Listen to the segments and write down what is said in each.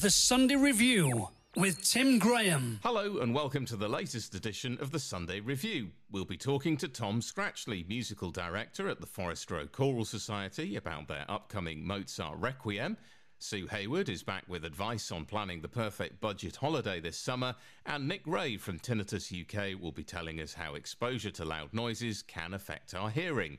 The Sunday Review with Tim Graham. Hello, and welcome to the latest edition of the Sunday Review. We'll be talking to Tom Scratchley, musical director at the Forest Row Choral Society, about their upcoming Mozart Requiem. Sue Hayward is back with advice on planning the perfect budget holiday this summer, and Nic Wray from Tinnitus UK will be telling us how exposure to loud noises can affect our hearing.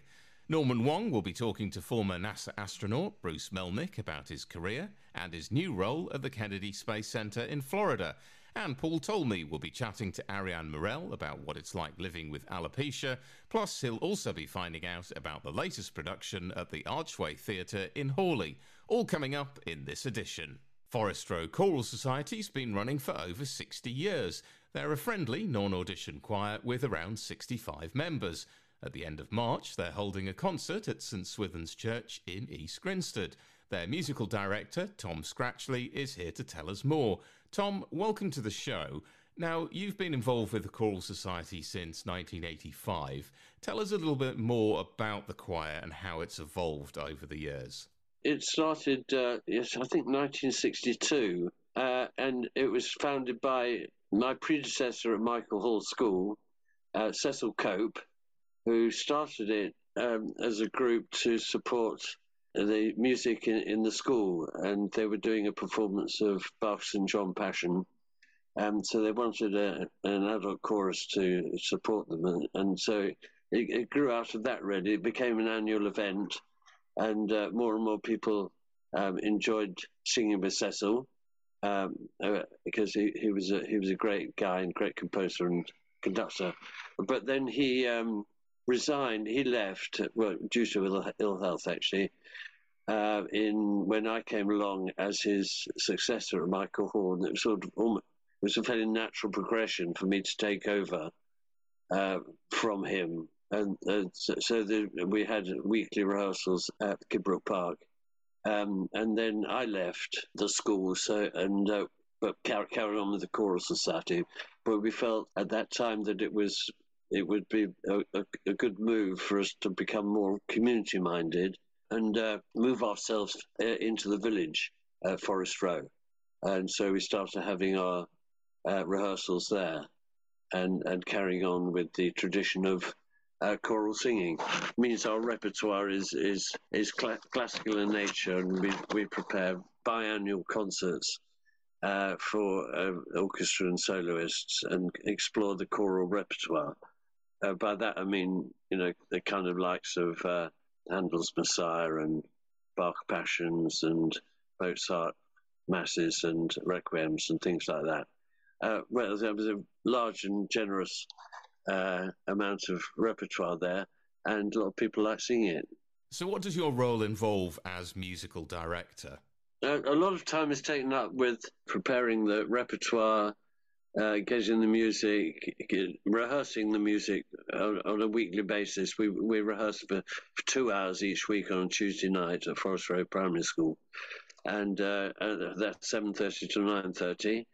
Norman Wong will be talking to former NASA astronaut Bruce Melnick about his career and his new role at the Kennedy Space Center in Florida. And Paul Talmey will be chatting to Arianne Murrell about what it's like living with alopecia. Plus, he'll also be finding out about the latest production at the Archway Theatre in Horley. All coming up in this edition. Forest Row Choral Society's been running for over 60 years. They're a friendly, non audition choir with around 65 members. At the end of March, they're holding a concert at St Swithin's Church in East Grinstead. Their musical director, Tom Scratchley, is here to tell us more. Tom, welcome to the show. Now, you've been involved with the Choral Society since 1985. Tell us a little bit more about the choir and how it's evolved over the years. It started, uh, yes, I think 1962, uh, and it was founded by my predecessor at Michael Hall School, uh, Cecil Cope, who started it um, as a group to support the music in, in, the school, and they were doing a performance of Bach's and John Passion. And so they wanted a, an adult chorus to support them, and, and so it, it, grew out of that. Really, it became an annual event, and uh, more and more people um, enjoyed singing with Cecil um, uh, because he, he was a he was a great guy and great composer and conductor. But then he um, resigned. He left, well, due to Ill, Ill health, actually. Uh, in when I came along as his successor Michael Hall, it was sort of almost, it was a fairly natural progression for me to take over uh, from him, and uh, so, so the, we had weekly rehearsals at Kidbrooke Park, um, and then I left the school, so and uh, but carried on with the choral society. But we felt at that time that it was it would be a, a, a good move for us to become more community minded and uh, move ourselves uh, into the village, uh, Forest Row. And so we started having our uh, rehearsals there and, and carrying on with the tradition of uh, choral singing. It means our repertoire is, is, is cl- classical in nature and we, we prepare biannual concerts. Uh, for orchestra and soloists and explore the choral repertoire. Uh, by that I mean, you know, the kind of likes of uh, Handel's Messiah and Bach Passions and Mozart Masses and Requiems and things like that. Uh, well, there was a large and generous uh, amount of repertoire there, and a lot of people like singing it. So, what does your role involve as musical director? Uh, a lot of time is taken up with preparing the repertoire uh, getting the music, rehearsing the music on, on, a weekly basis. We we rehearse for, for, two hours each week on Tuesday night at Forest Row Primary School, and uh, that's seven thirty to nine thirty.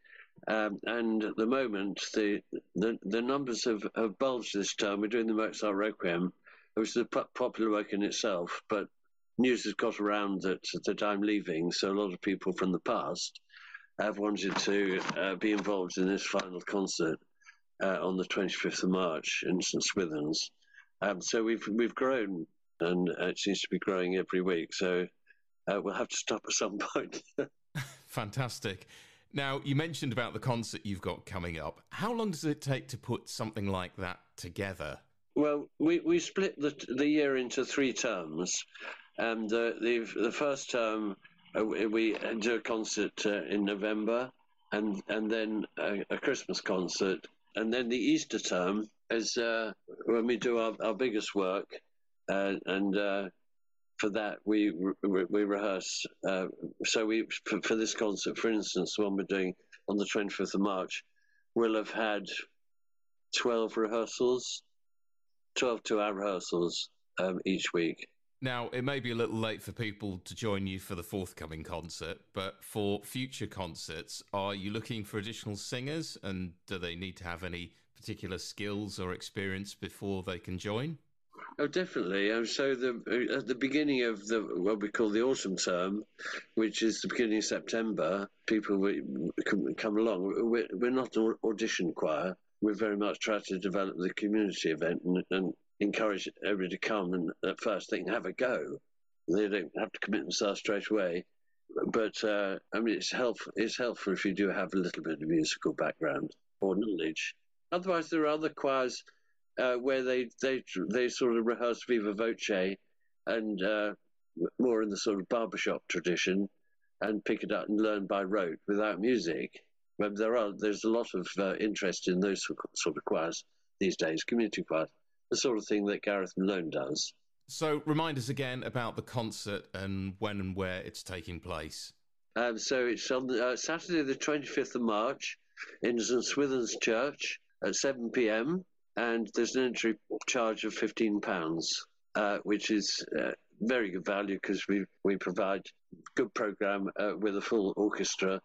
Um, and at the moment, the the, the numbers have, have bulged this term. We're doing the Mozart Requiem, which is a popular work in itself, but news has got around that that I'm leaving, so a lot of people from the past have wanted to uh, be involved in this final concert uh, on the 25th of March in St Swithin's. Um, so we've we've grown, and it seems to be growing every week. So uh, we'll have to stop at some point. Fantastic. Now you mentioned about the concert you've got coming up. How long does it take to put something like that together? Well, we, we split the the year into three terms, and the the, the first term uh, we do a concert uh, in November, and and then a, a, Christmas concert, and then the Easter term is uh, when we do our, our biggest work, uh, and uh, for that we we, rehearse. Uh, so we for, for, this concert, for instance, the one we're doing on the twenty fifth of March, we'll have had twelve rehearsals, twelve two-hour rehearsals um, each week. Now, it may be a little late for people to join you for the forthcoming concert, but for future concerts, are you looking for additional singers and do they need to have any particular skills or experience before they can join? Oh, definitely. Um, so the uh, at the beginning of the what we call the autumn term, which is the beginning of September, people will come, along. We're, we're not an audition choir. We're very much trying to develop the community event and, and encourage everybody to come and at first they can have a go. They don't have to commit themselves straight away. But uh, I mean, it's helpful. It's helpful if you do have a little bit of musical background or knowledge. Otherwise, there are other choirs uh, where they they they sort of rehearse viva voce and uh, more in the sort of barbershop tradition and pick it up and learn by rote without music. But there are there's a lot of uh, interest in those sort of choirs these days, community choirs, the sort of thing that Gareth Malone does. So remind us again about the concert and when and where it's taking place. Um, so it's on uh, Saturday, the 25th of March, in St Swithin's Church at 7 p.m and there's an entry charge of fifteen pounds, uh, which is uh, very good value because we we provide good program uh, with a full orchestra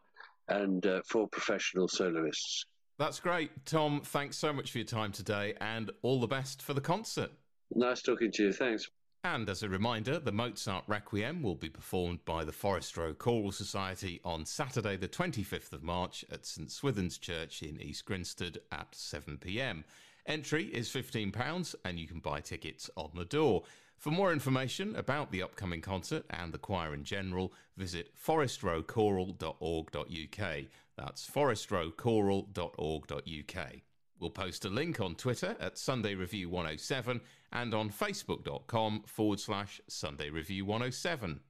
and uh, four professional soloists. That's great, Tom. Thanks so much for your time today, and all the best for the concert. Nice talking to you. Thanks. And as a reminder, the Mozart Requiem will be performed by the Forest Row Choral Society on Saturday, the 25th of March at St Swithin's Church in East Grinstead at 7 pm. Entry is £15 and you can buy tickets on the door. For more information about the upcoming concert and the choir in general, visit forestrowchoral.org.uk. That's forestrowchoral.org.uk. We'll post a link on Twitter at Sunday Review 107 and on facebook.com forward slash Sunday Review 107.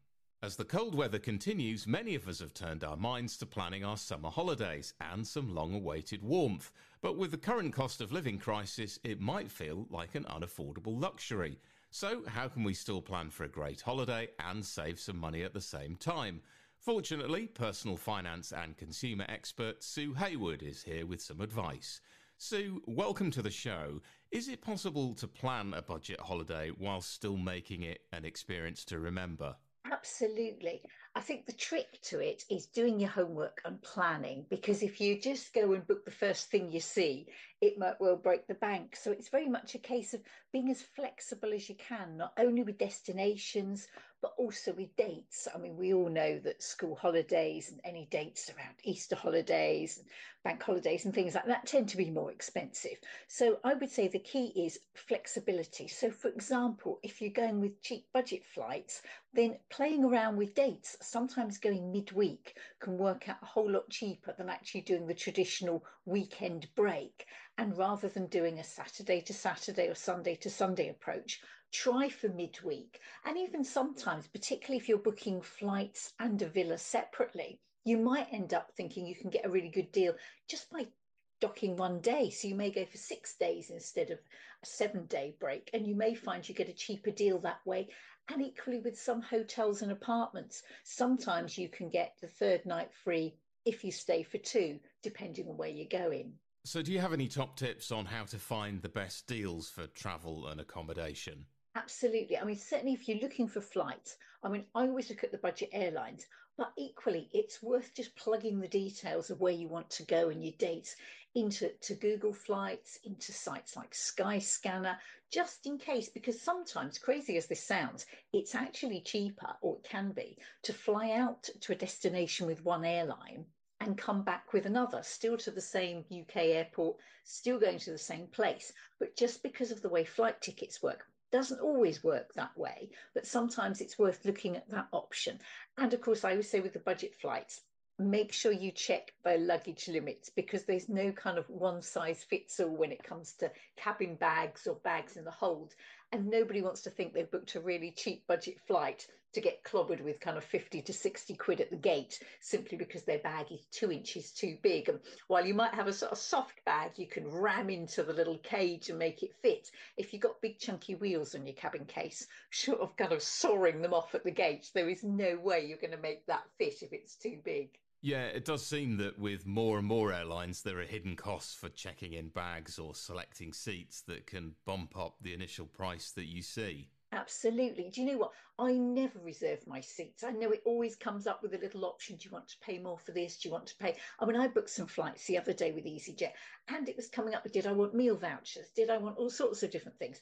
As the cold weather continues, many of us have turned our minds to planning our summer holidays and some long awaited warmth. But with the current cost of living crisis, it might feel like an unaffordable luxury. So, how can we still plan for a great holiday and save some money at the same time? Fortunately, personal finance and consumer expert Sue Hayward is here with some advice. Sue, welcome to the show. Is it possible to plan a budget holiday while still making it an experience to remember? Absolutely. I think the trick to it is doing your homework and planning because if you just go and book the first thing you see, it might well break the bank. So it's very much a case of being as flexible as you can, not only with destinations, but also with dates. I mean, we all know that school holidays and any dates around Easter holidays and bank holidays and things like that tend to be more expensive. So I would say the key is flexibility. So, for example, if you're going with cheap budget flights, then playing around with dates, sometimes going midweek can work out a whole lot cheaper than actually doing the traditional weekend break. And rather than doing a Saturday to Saturday or Sunday to Sunday approach, try for midweek. And even sometimes, particularly if you're booking flights and a villa separately, you might end up thinking you can get a really good deal just by docking one day. So you may go for six days instead of a seven day break, and you may find you get a cheaper deal that way. And equally with some hotels and apartments, sometimes you can get the third night free if you stay for two, depending on where you're going. So, do you have any top tips on how to find the best deals for travel and accommodation? Absolutely. I mean, certainly if you're looking for flights, I mean, I always look at the budget airlines, but equally, it's worth just plugging the details of where you want to go and your dates into to Google Flights, into sites like Skyscanner, just in case, because sometimes, crazy as this sounds, it's actually cheaper, or it can be, to fly out to a destination with one airline and come back with another, still to the same UK airport, still going to the same place. But just because of the way flight tickets work, doesn't always work that way, but sometimes it's worth looking at that option. And of course, I always say with the budget flights, make sure you check their luggage limits because there's no kind of one size fits all when it comes to cabin bags or bags in the hold. And nobody wants to think they've booked a really cheap budget flight to get clobbered with kind of 50 to 60 quid at the gate simply because their bag is two inches too big. And while you might have a sort of soft bag, you can ram into the little cage and make it fit. If you've got big chunky wheels on your cabin case, short of kind of sawing them off at the gate, there is no way you're going to make that fit if it's too big. Yeah, it does seem that with more and more airlines, there are hidden costs for checking in bags or selecting seats that can bump up the initial price that you see. Absolutely. Do you know what? I never reserve my seats. I know it always comes up with a little option. Do you want to pay more for this? Do you want to pay? I mean, I booked some flights the other day with EasyJet and it was coming up did I want meal vouchers? Did I want all sorts of different things?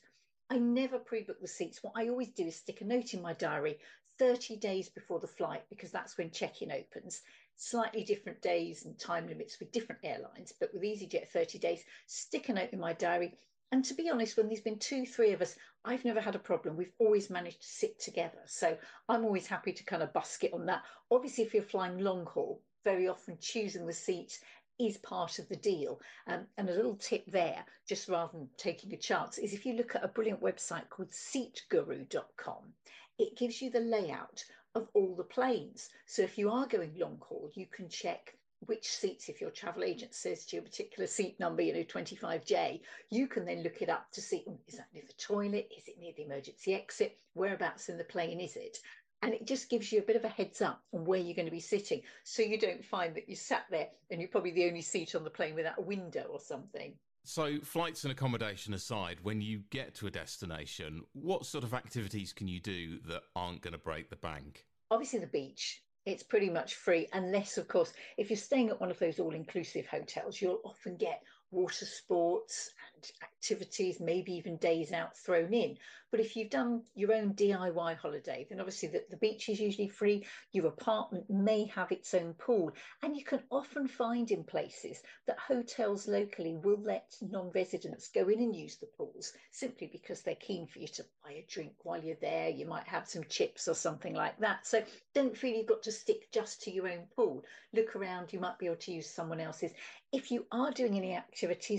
I never pre book the seats. What I always do is stick a note in my diary 30 days before the flight because that's when check in opens. Slightly different days and time limits with different airlines, but with EasyJet 30 days, stick a note in my diary. And to be honest, when there's been two, three of us, I've never had a problem. We've always managed to sit together. So I'm always happy to kind of basket on that. Obviously, if you're flying long haul, very often choosing the seat is part of the deal. Um, and a little tip there, just rather than taking a chance, is if you look at a brilliant website called seatguru.com, it gives you the layout of all the planes. So if you are going long haul, you can check which seats, if your travel agent says to your particular seat number, you know, 25J, you can then look it up to see oh, is that near the toilet? Is it near the emergency exit? Whereabouts in the plane is it? And it just gives you a bit of a heads up on where you're going to be sitting. So you don't find that you sat there and you're probably the only seat on the plane without a window or something. So, flights and accommodation aside, when you get to a destination, what sort of activities can you do that aren't going to break the bank? Obviously, the beach. It's pretty much free, unless, of course, if you're staying at one of those all inclusive hotels, you'll often get water sports and activities, maybe even days out thrown in. But if you've done your own DIY holiday, then obviously the, the beach is usually free. Your apartment may have its own pool. And you can often find in places that hotels locally will let non residents go in and use the pools simply because they're keen for you to buy a drink while you're there. You might have some chips or something like that. So don't feel you've got to stick just to your own pool. Look around, you might be able to use someone else's. If you are doing any activities,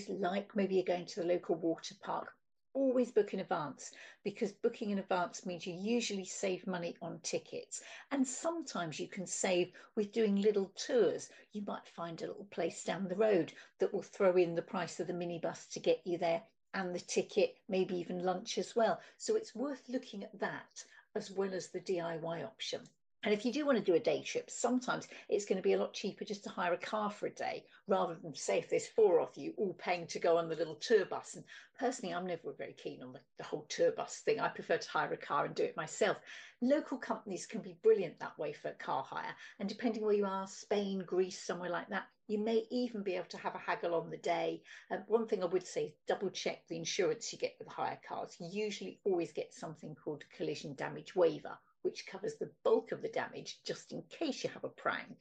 like maybe you're going to the local water park, always book in advance because booking in advance means you usually save money on tickets. And sometimes you can save with doing little tours. You might find a little place down the road that will throw in the price of the minibus to get you there and the ticket maybe even lunch as well. So it's worth looking at that as well as the DIY option and if you do want to do a day trip, sometimes it's going to be a lot cheaper just to hire a car for a day rather than say if there's four of you all paying to go on the little tour bus. And personally, I'm never very keen on the, the whole tour bus thing. I prefer to hire a car and do it myself. Local companies can be brilliant that way for car hire. And depending where you are, Spain, Greece, somewhere like that, you may even be able to have a haggle on the day. And one thing I would say is double check the insurance you get with hire cars. You usually always get something called collision damage waiver which covers the bulk of the damage just in case you have a prang.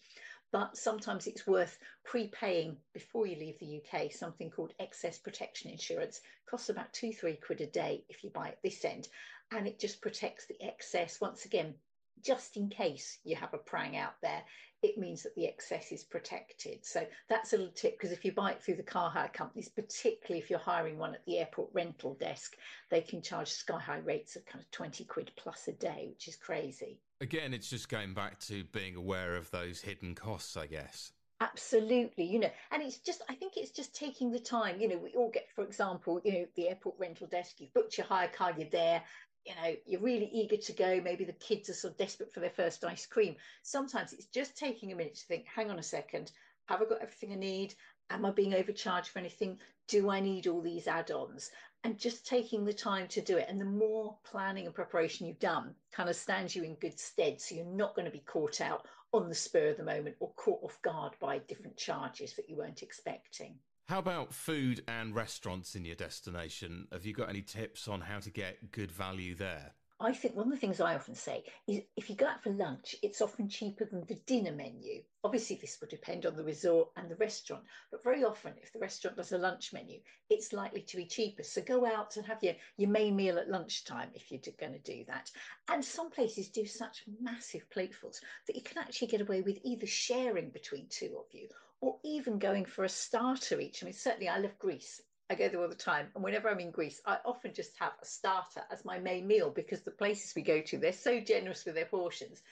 But sometimes it's worth prepaying before you leave the UK something called excess protection insurance. Costs about two, three quid a day if you buy it this end. And it just protects the excess once again, just in case you have a prang out there it means that the excess is protected. So that's a little tip because if you buy it through the car hire companies, particularly if you're hiring one at the airport rental desk, they can charge sky high rates of kind of 20 quid plus a day, which is crazy. Again, it's just going back to being aware of those hidden costs, I guess. Absolutely, you know, and it's just, I think it's just taking the time. You know, we all get, for example, you know, the airport rental desk, you've booked your hire car, you're there, you know you're really eager to go maybe the kids are sort of desperate for their first ice cream. Sometimes it's just taking a minute to think hang on a second have i got everything i need? Am i being overcharged for anything? Do i need all these add-ons? And just taking the time to do it. And the more planning and preparation you've done kind of stands you in good stead so you're not going to be caught out on the spur of the moment or caught off guard by different charges that you weren't expecting how about food and restaurants in your destination? Have you got any tips on how to get good value there? I think one of the things I often say is if you go out for lunch, it's often cheaper than the dinner menu. Obviously, this will depend on the resort and the restaurant, but very often, if the restaurant does a lunch menu, it's likely to be cheaper. So go out and have your, your main meal at lunchtime if you're going to do that. And some places do such massive platefuls that you can actually get away with either sharing between two of you or even going for a starter each. I mean, certainly I love Greece. I go there all the time. And whenever I'm in Greece, I often just have a starter as my main meal because the places we go to, they're so generous with their portions.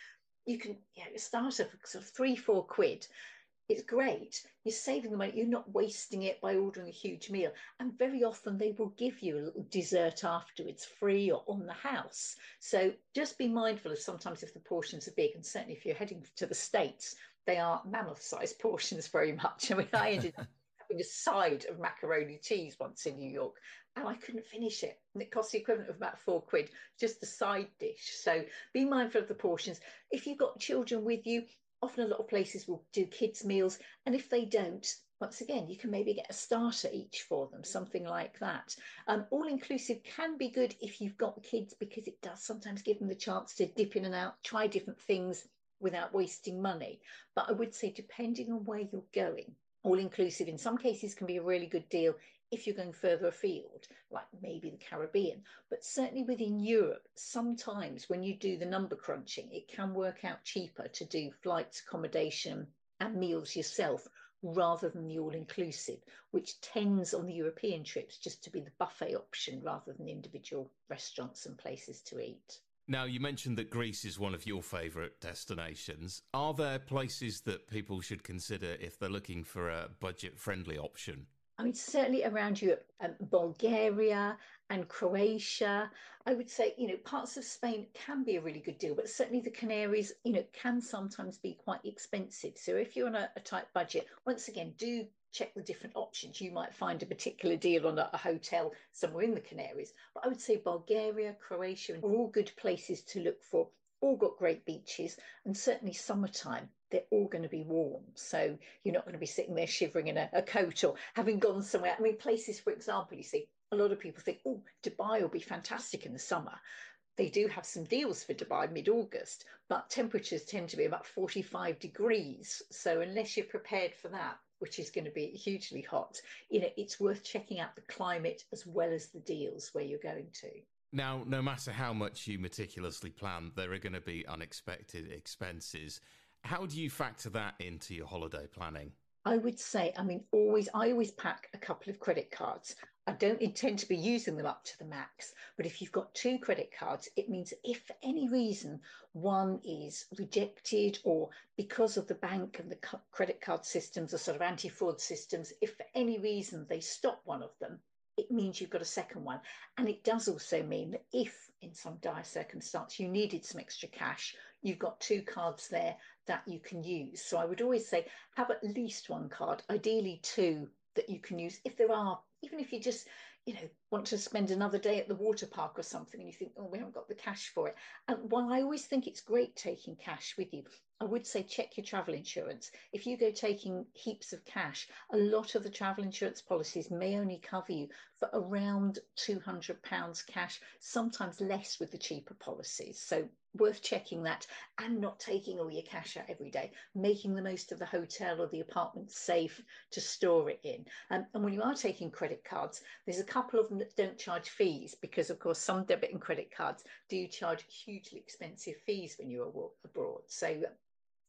You can, yeah, a starter for sort of three, four quid. It's great. You're saving the money. You're not wasting it by ordering a huge meal. And very often they will give you a little dessert afterwards, free or on the house. So just be mindful of sometimes if the portions are big, and certainly if you're heading to the States, they are mammoth sized portions very much. I mean, I ended up having a side of macaroni cheese once in New York and I couldn't finish it. And it cost the equivalent of about four quid, just the side dish. So be mindful of the portions. If you've got children with you, often a lot of places will do kids' meals. And if they don't, once again, you can maybe get a starter each for them, something like that. Um, all inclusive can be good if you've got kids because it does sometimes give them the chance to dip in and out, try different things without wasting money. But I would say, depending on where you're going, all inclusive in some cases can be a really good deal if you're going further afield, like maybe the Caribbean. But certainly within Europe, sometimes when you do the number crunching, it can work out cheaper to do flights, accommodation, and meals yourself rather than the all inclusive, which tends on the European trips just to be the buffet option rather than individual restaurants and places to eat. Now, you mentioned that Greece is one of your favourite destinations. Are there places that people should consider if they're looking for a budget friendly option? I mean, certainly around Europe, um, Bulgaria and Croatia. I would say, you know, parts of Spain can be a really good deal, but certainly the Canaries, you know, can sometimes be quite expensive. So if you're on a, a tight budget, once again, do check the different options. You might find a particular deal on a, a, hotel somewhere in the Canaries. But I would say Bulgaria, Croatia are all good places to look for. All got great beaches, and certainly summertime they're all going to be warm. So you're not going to be sitting there shivering in a, a, coat or having gone somewhere. I mean, places, for example, you see, a lot of people think, oh, Dubai will be fantastic in the summer. They do have some deals for Dubai mid August, but temperatures tend to be about 45 degrees. So unless you're prepared for that, which is going to be hugely hot, you know, it's worth checking out the climate as well as the deals where you're going to. Now, no matter how much you meticulously plan, there are going to be unexpected expenses. How do you factor that into your holiday planning? I would say, I mean, always, I always pack a couple of credit cards. I don't intend to be using them up to the max, but if you've got two credit cards, it means if for any reason one is rejected or because of the bank and the credit card systems are sort of anti fraud systems, if for any reason they stop one of them, it means you've got a second one. And it does also mean that if in some dire circumstance you needed some extra cash, you've got two cards there that you can use. So I would always say have at least one card, ideally two that you can use if there are, even if you just, you know, want to spend another day at the water park or something and you think, oh, we haven't got the cash for it. And while I always think it's great taking cash with you, I would say check your travel insurance. If you go taking heaps of cash, a lot of the travel insurance policies may only cover you for around £200 cash, sometimes less with the cheaper policies. So worth checking that and not taking all your cash out every day, making the most of the hotel or the apartment safe to store it in. Um, and when you are taking credit cards, there's a couple of them that don't charge fees because, of course, some debit and credit cards do charge hugely expensive fees when you're abroad. So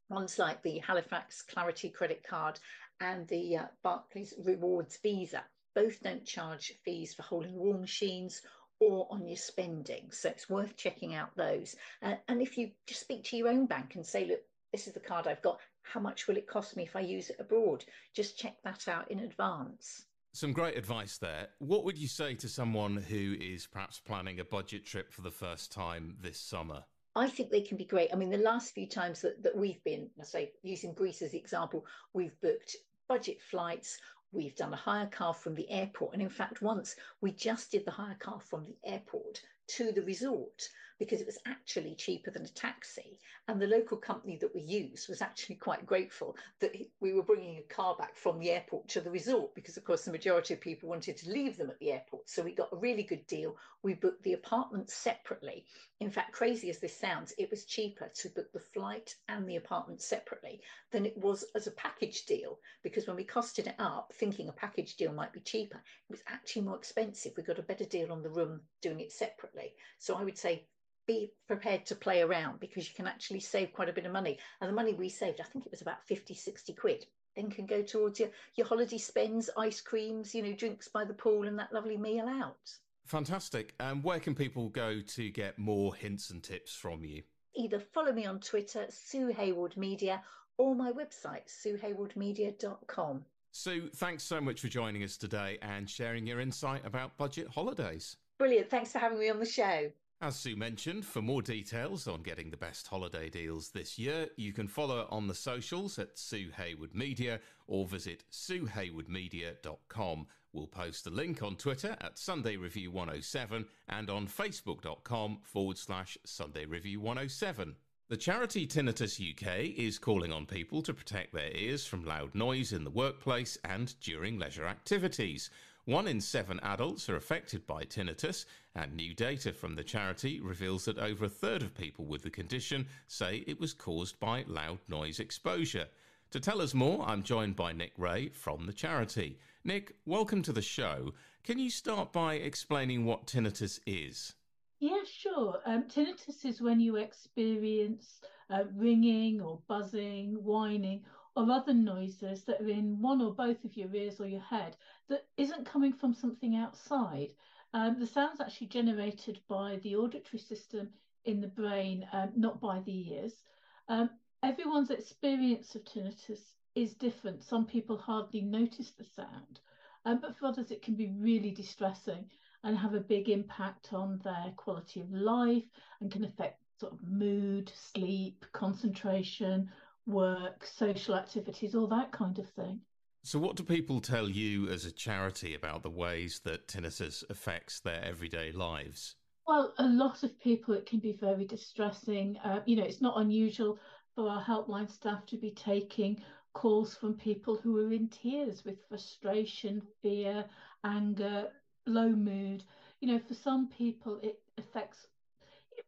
ones like the Halifax Clarity credit card and the uh, Barclays Rewards Visa both don't charge fees for holding war machines or on your spending. So it's worth checking out those. Uh, and if you just speak to your own bank and say, look, this is the card I've got, how much will it cost me if I use it abroad? Just check that out in advance. Some great advice there. What would you say to someone who is perhaps planning a budget trip for the first time this summer? I think they can be great. I mean, the last few times that, that we've been, I say, using Greece as the example, we've booked budget flights, we've done a hire car from the airport. And in fact, once we just did the hire car from the airport to the resort because it was actually cheaper than a taxi. And the local company that we used was actually quite grateful that we were bringing a car back from the airport to the resort because, of course, the majority of people wanted to leave them at the airport. So we got a really good deal. We booked the apartments separately. In fact, crazy as this sounds, it was cheaper to book the flight and the apartment separately than it was as a package deal because when we costed it up, thinking a package deal might be cheaper, it was actually more expensive. We got a better deal on the room doing it separately. So I would say be prepared to play around because you can actually save quite a bit of money. And the money we saved, I think it was about 50, 60 quid, then can go towards your, your holiday spends, ice creams, you know, drinks by the pool and that lovely meal out. Fantastic. And um, where can people go to get more hints and tips from you? Either follow me on Twitter, Sue Hayward Media, or my website, suehaywardmedia.com. Sue, thanks so much for joining us today and sharing your insight about budget holidays. Brilliant. Thanks for having me on the show. As Sue mentioned, for more details on getting the best holiday deals this year, you can follow her on the socials at Sue Hayward Media or visit suehaywardmedia.com. We'll post a link on Twitter at Sunday Review 107 and on facebook.com forward slash Sunday Review 107. The charity Tinnitus UK is calling on people to protect their ears from loud noise in the workplace and during leisure activities. One in seven adults are affected by tinnitus, and new data from the charity reveals that over a third of people with the condition say it was caused by loud noise exposure. To tell us more, I'm joined by Nic Wray from the charity. Nic, welcome to the show. Can you start by explaining what tinnitus is? Yeah, sure. Um, tinnitus is when you experience uh, ringing or buzzing, whining, or other noises that are in one or both of your ears or your head that isn't coming from something outside. Um, the sound's actually generated by the auditory system in the brain, um, not by the ears. Um, everyone's experience of tinnitus is different. Some people hardly notice the sound, um, but for others, it can be really distressing and have a big impact on their quality of life and can affect sort of mood, sleep, concentration, work, social activities, all that kind of thing. So, what do people tell you as a charity about the ways that tinnitus affects their everyday lives? Well, a lot of people, it can be very distressing. Uh, you know, it's not unusual for our helpline staff to be taking calls from people who are in tears with frustration, fear, anger, low mood. You know, for some people, it affects.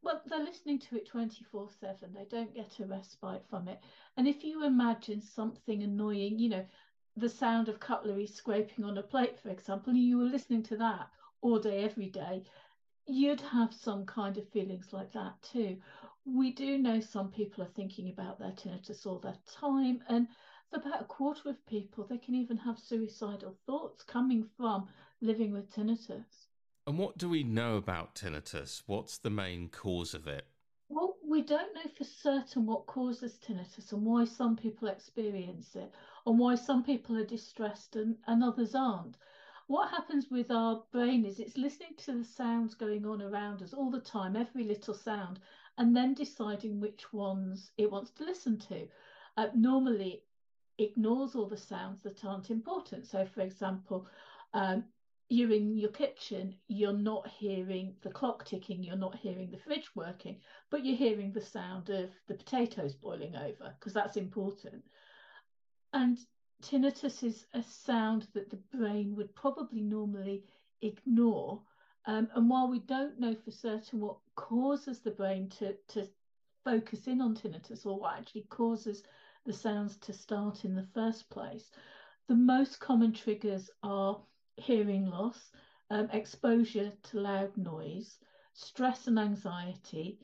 Well, they're listening to it 24 7. They don't get a respite from it. And if you imagine something annoying, you know, the sound of cutlery scraping on a plate, for example, and you were listening to that all day, every day, you'd have some kind of feelings like that too. We do know some people are thinking about their tinnitus all the time, and for about a quarter of people, they can even have suicidal thoughts coming from living with tinnitus. And what do we know about tinnitus? What's the main cause of it? Well, we don't know for certain what causes tinnitus and why some people experience it, and why some people are distressed and, and others aren't. What happens with our brain is it's listening to the sounds going on around us all the time, every little sound, and then deciding which ones it wants to listen to. Uh, normally, ignores all the sounds that aren't important. So, for example, um, you're in your kitchen, you're not hearing the clock ticking, you're not hearing the fridge working, but you're hearing the sound of the potatoes boiling over because that's important. And tinnitus is a sound that the brain would probably normally ignore. Um, and while we don't know for certain what causes the brain to, to focus in on tinnitus or what actually causes the sounds to start in the first place, the most common triggers are hearing loss, um, exposure to loud noise, stress and anxiety,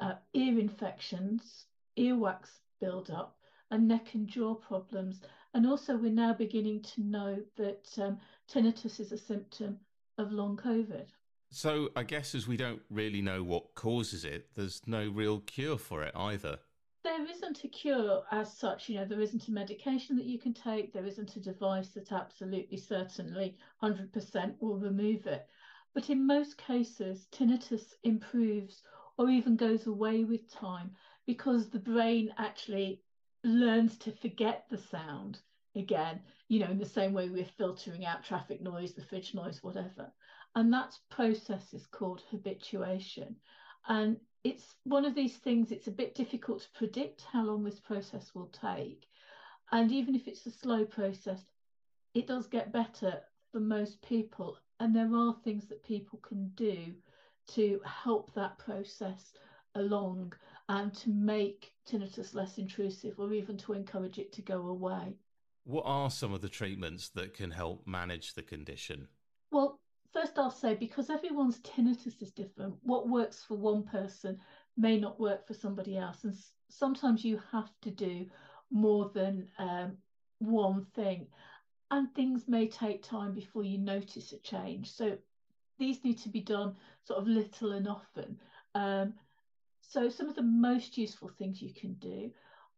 uh, ear infections, earwax build-up, and neck and jaw problems. And also, we're now beginning to know that um, tinnitus is a symptom of long COVID. So, I guess as we don't really know what causes it, there's no real cure for it either there isn't a cure as such. You know, there isn't a medication that you can take. There isn't a device that absolutely certainly 100% will remove it. But in most cases, tinnitus improves or even goes away with time because the brain actually learns to forget the sound again, you know, in the same way we're filtering out traffic noise, the fridge noise, whatever. And that process is called habituation. And it's one of these things, it's a bit difficult to predict how long this process will take. And even if it's a slow process, it does get better for most people. And there are things that people can do to help that process along and to make tinnitus less intrusive or even to encourage it to go away. What are some of the treatments that can help manage the condition? Well, first I'll say because everyone's tinnitus is different, what works for one person may not work for somebody else. And sometimes you have to do more than um, one thing. And things may take time before you notice a change. So these need to be done sort of little and often. Um, so some of the most useful things you can do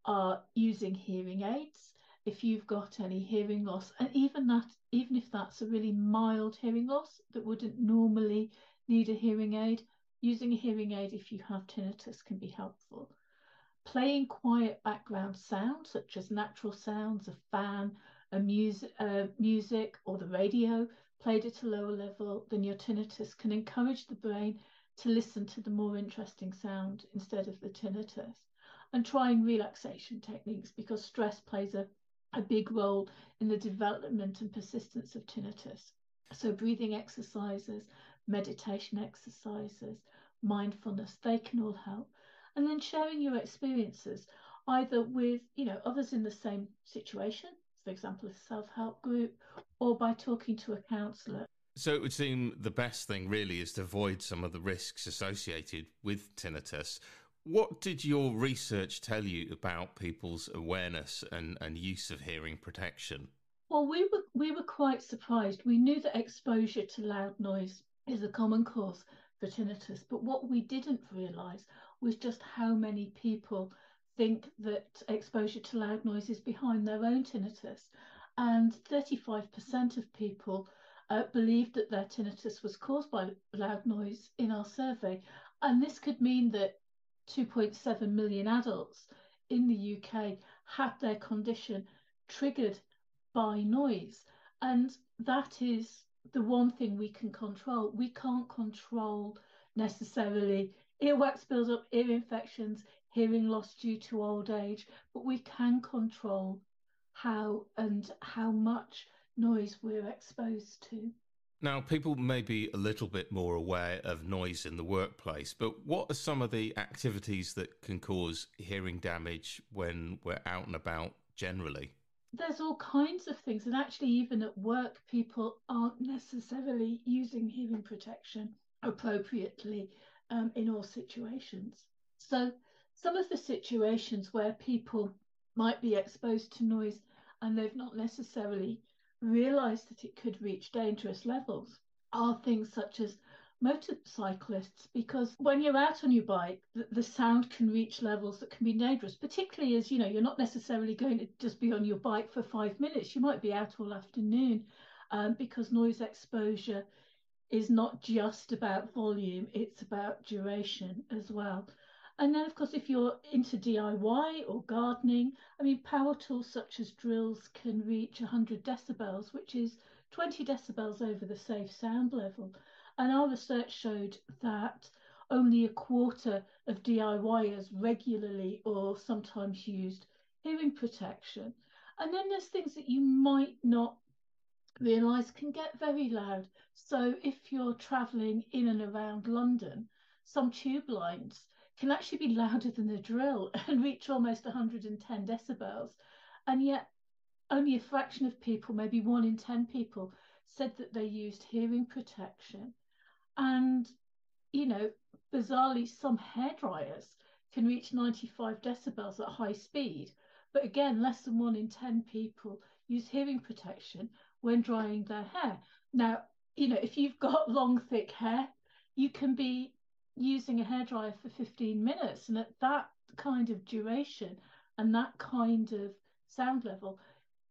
are using hearing aids if you've got any hearing loss, and even that, even if that's a really mild hearing loss that wouldn't normally need a hearing aid, using a hearing aid if you have tinnitus can be helpful. Playing quiet background sounds, such as natural sounds, a fan, a music, uh, music, or the radio, played at a lower level than your tinnitus, can encourage the brain to listen to the more interesting sound instead of the tinnitus. and trying relaxation techniques because stress plays a, a big role in the development and persistence of tinnitus. So, breathing exercises, meditation exercises, mindfulness, they can all help. And then sharing your experiences either with you know others in the same situation, for example, a self-help group, or by talking to a counsellor. So it would seem the best thing really is to avoid some of the risks associated with tinnitus. What did your research tell you about people's awareness and, and use of hearing protection? Well, we were we were quite surprised. We knew that exposure to loud noise is a common cause for tinnitus, but what we didn't realise was just how many people think that exposure to loud noise is behind their own tinnitus. And 35% of people uh, believed that their tinnitus was caused by loud noise in our survey. And this could mean that 2.7 million adults in the UK had their condition triggered by noise. And that is the one thing we can control. We can't control necessarily earwax buildup, ear infections, hearing loss due to old age, but we can control how and how much noise we're exposed to. Now, people may be a little bit more aware of noise in the workplace, but what are some of the activities that can cause hearing damage when we're out and about generally? There's all kinds of things, and actually, even at work, people aren't necessarily using hearing protection appropriately um, in all situations. So, some of the situations where people might be exposed to noise and they've not necessarily realized that it could reach dangerous levels are things such as motorcyclists because when you're out on your bike the, the, sound can reach levels that can be dangerous particularly as you know you're not necessarily going to just be on your bike for five minutes. You might be out all afternoon um, because noise exposure is not just about volume it's about duration as well and then, of course, if you're into DIY or gardening, I mean, power tools such as drills can reach 100 decibels, which is 20 decibels over the safe sound level. And our research showed that only a quarter of DIYers regularly or sometimes used hearing protection. And then there's things that you might not realize can get very loud. So if you're traveling in and around London, some tube lines can actually be louder than the drill and reach almost 110 decibels. And yet, only a fraction of people, maybe one in 10 people, said that they used hearing protection. And, you know, bizarrely, some hair dryers can reach 95 decibels at high speed. But again, less than one in 10 people use hearing protection when drying their hair. Now, you know, if you've got long, thick hair, you can be using a hairdryer for 15 minutes. And at that kind of duration and that kind of sound level,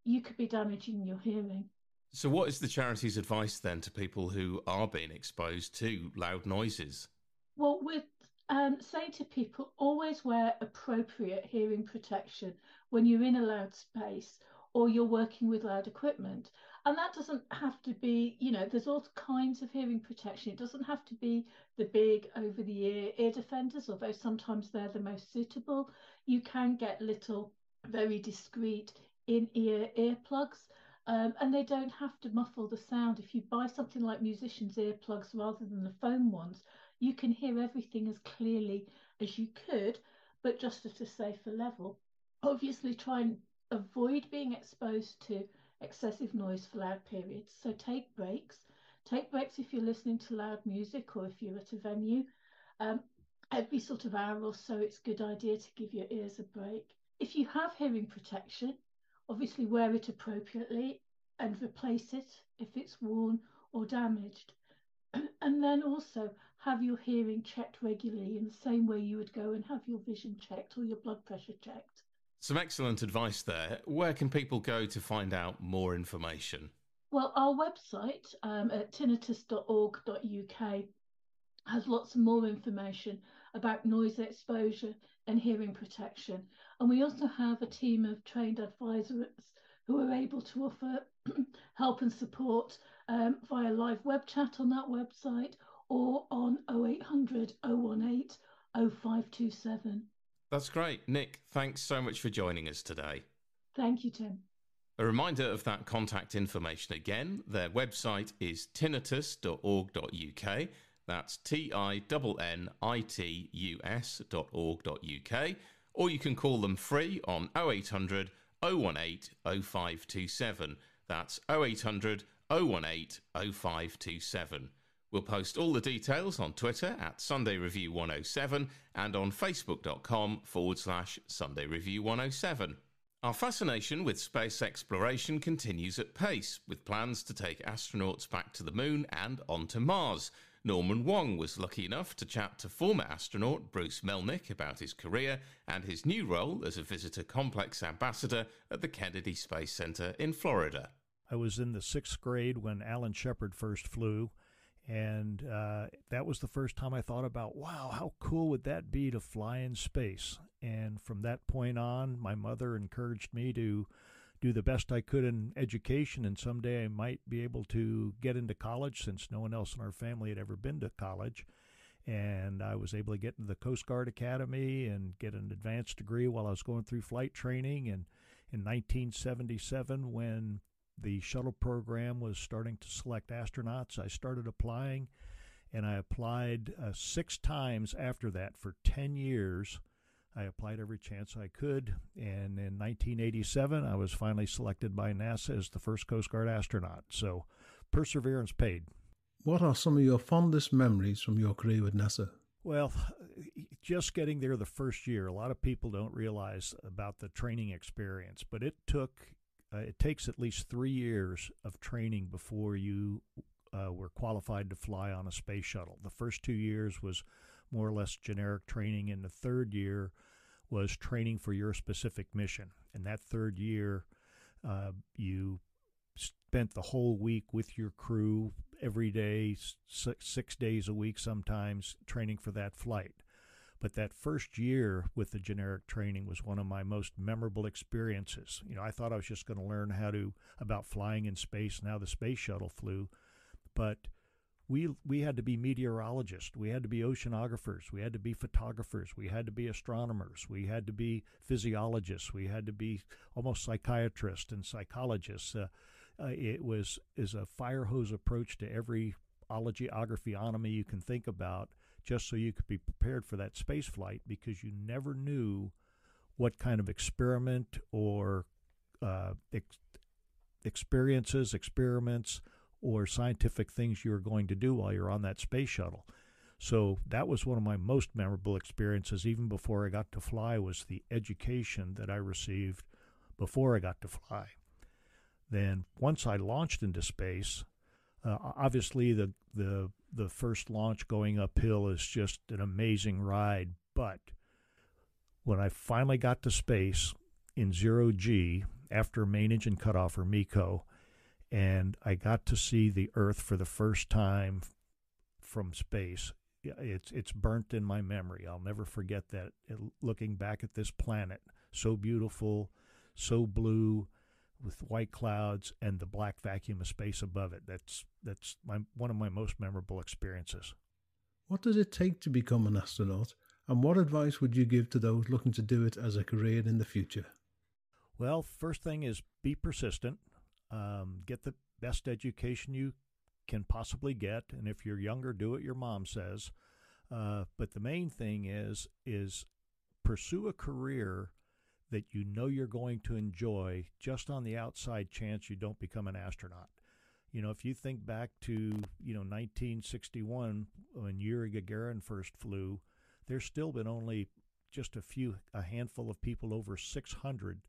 you could be damaging your hearing. So, what is the charity's advice then to people who are being exposed to loud noises? Well, we're um, saying to people always wear appropriate hearing protection when you're in a loud space or you're working with loud equipment. And that doesn't have to be, you know, there's all kinds of hearing protection. It doesn't have to be the big over the ear ear defenders, although sometimes they're the most suitable. You can get little, very discreet in ear earplugs. Um, and they don't have to muffle the sound. If you buy something like musicians' earplugs rather than the foam ones, you can hear everything as clearly as you could, but just at a safer level. Obviously, try and avoid being exposed to excessive noise for loud periods. So take breaks. Take breaks if you're listening to loud music or if you're at a venue. Um, every sort of hour or so, it's a good idea to give your ears a break. If you have hearing protection, obviously wear it appropriately and replace it if it's worn or damaged. and then also have your hearing checked regularly in the same way you would go and have your vision checked or your blood pressure checked. Some excellent advice there. Where can people go to find out more information? Well, our website um, at tinnitus.org.uk has lots more information about noise exposure and hearing protection. And we also have a team of trained advisors who are able to offer help and support um, via live web chat on that website or on 0800 018 0527. That's great. Nic, thanks so much for joining us today. Thank you, Tim. A reminder of that contact information again. Their website is tinnitus.org.uk. That's T I N N I T U S.org.uk. Or you can call them free on 0800 018 0527. That's 0800 018 0527. We'll post all the details on Twitter at Sunday Review 107 and on facebook.com forward slash Sunday Review 107. Our fascination with space exploration continues at pace, with plans to take astronauts back to the moon and onto Mars. Norman Wong was lucky enough to chat to former astronaut Bruce Melnick about his career and his new role as a visitor complex ambassador at the Kennedy Space Center in Florida. I was in the sixth grade when Alan Shepard first flew, and uh, that was the first time I thought about, wow, how cool would that be to fly in space? And from that point on, my mother encouraged me to do the best I could in education, and someday I might be able to get into college since no one else in our family had ever been to college. And I was able to get into the Coast Guard Academy and get an advanced degree while I was going through flight training. And in 1977, when the shuttle program was starting to select astronauts. I started applying, and I applied uh, six times after that for 10 years. I applied every chance I could, and in 1987, I was finally selected by NASA as the first Coast Guard astronaut. So, perseverance paid. What are some of your fondest memories from your career with NASA? Well, just getting there the first year, a lot of people don't realize about the training experience, but it took uh, it takes at least three years of training before you uh, were qualified to fly on a space shuttle. The first two years was more or less generic training, and the third year was training for your specific mission. And that third year, uh, you spent the whole week with your crew every day, six, six days a week sometimes, training for that flight. But that first year with the generic training was one of my most memorable experiences. You know, I thought I was just going to learn how to about flying in space and how the space shuttle flew, but we we had to be meteorologists, we had to be oceanographers, we had to be photographers, we had to be astronomers, we had to be physiologists, we had to be almost psychiatrists and psychologists. Uh, uh, it was is a fire hose approach to every ology, ography, you can think about just so you could be prepared for that space flight because you never knew what kind of experiment or uh, ex- experiences, experiments, or scientific things you were going to do while you're on that space shuttle. So that was one of my most memorable experiences, even before I got to fly, was the education that I received before I got to fly. Then once I launched into space, uh, obviously the the the first launch going uphill is just an amazing ride. But when I finally got to space in zero G after main engine cutoff or MECO, and I got to see the Earth for the first time from space. It's it's burnt in my memory. I'll never forget that. looking back at this planet, so beautiful, so blue, with white clouds and the black vacuum of space above it. That's that's my, one of my most memorable experiences. What does it take to become an astronaut, and what advice would you give to those looking to do it as a career in the future? Well, first thing is be persistent. Um, get the best education you can possibly get, and if you're younger, do what your mom says. Uh, but the main thing is is pursue a career that you know you're going to enjoy just on the outside chance you don't become an astronaut. You know, if you think back to, you know, 1961 when Yuri Gagarin first flew, there's still been only just a few, a handful of people over 600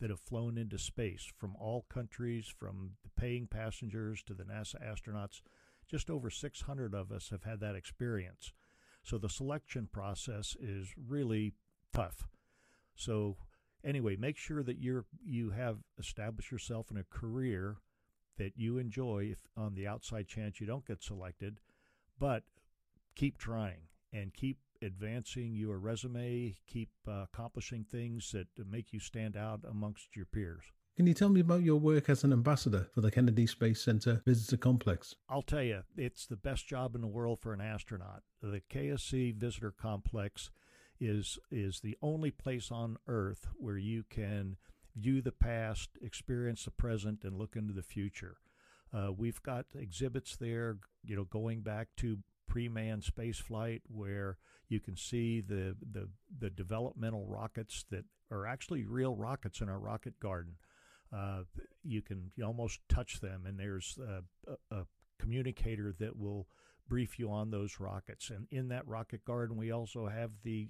that have flown into space from all countries, from the paying passengers to the NASA astronauts. Just over 600 of us have had that experience. So the selection process is really tough. So anyway, make sure that you're you have established yourself in a career that you enjoy if on the outside chance you don't get selected, but keep trying and keep advancing your resume, keep uh, accomplishing things that make you stand out amongst your peers. Can you tell me about your work as an ambassador for the Kennedy Space Center Visitor Complex? I'll tell you, it's the best job in the world for an astronaut. The KSC Visitor Complex is is the only place on Earth where you can view the past, experience the present, and look into the future. Uh, we've got exhibits there, you know, going back to pre-manned space flight where you can see the, the the developmental rockets that are actually real rockets in our rocket garden. Uh, you can you almost touch them, and there's a, a, a communicator that will brief you on those rockets. And in that rocket garden, we also have the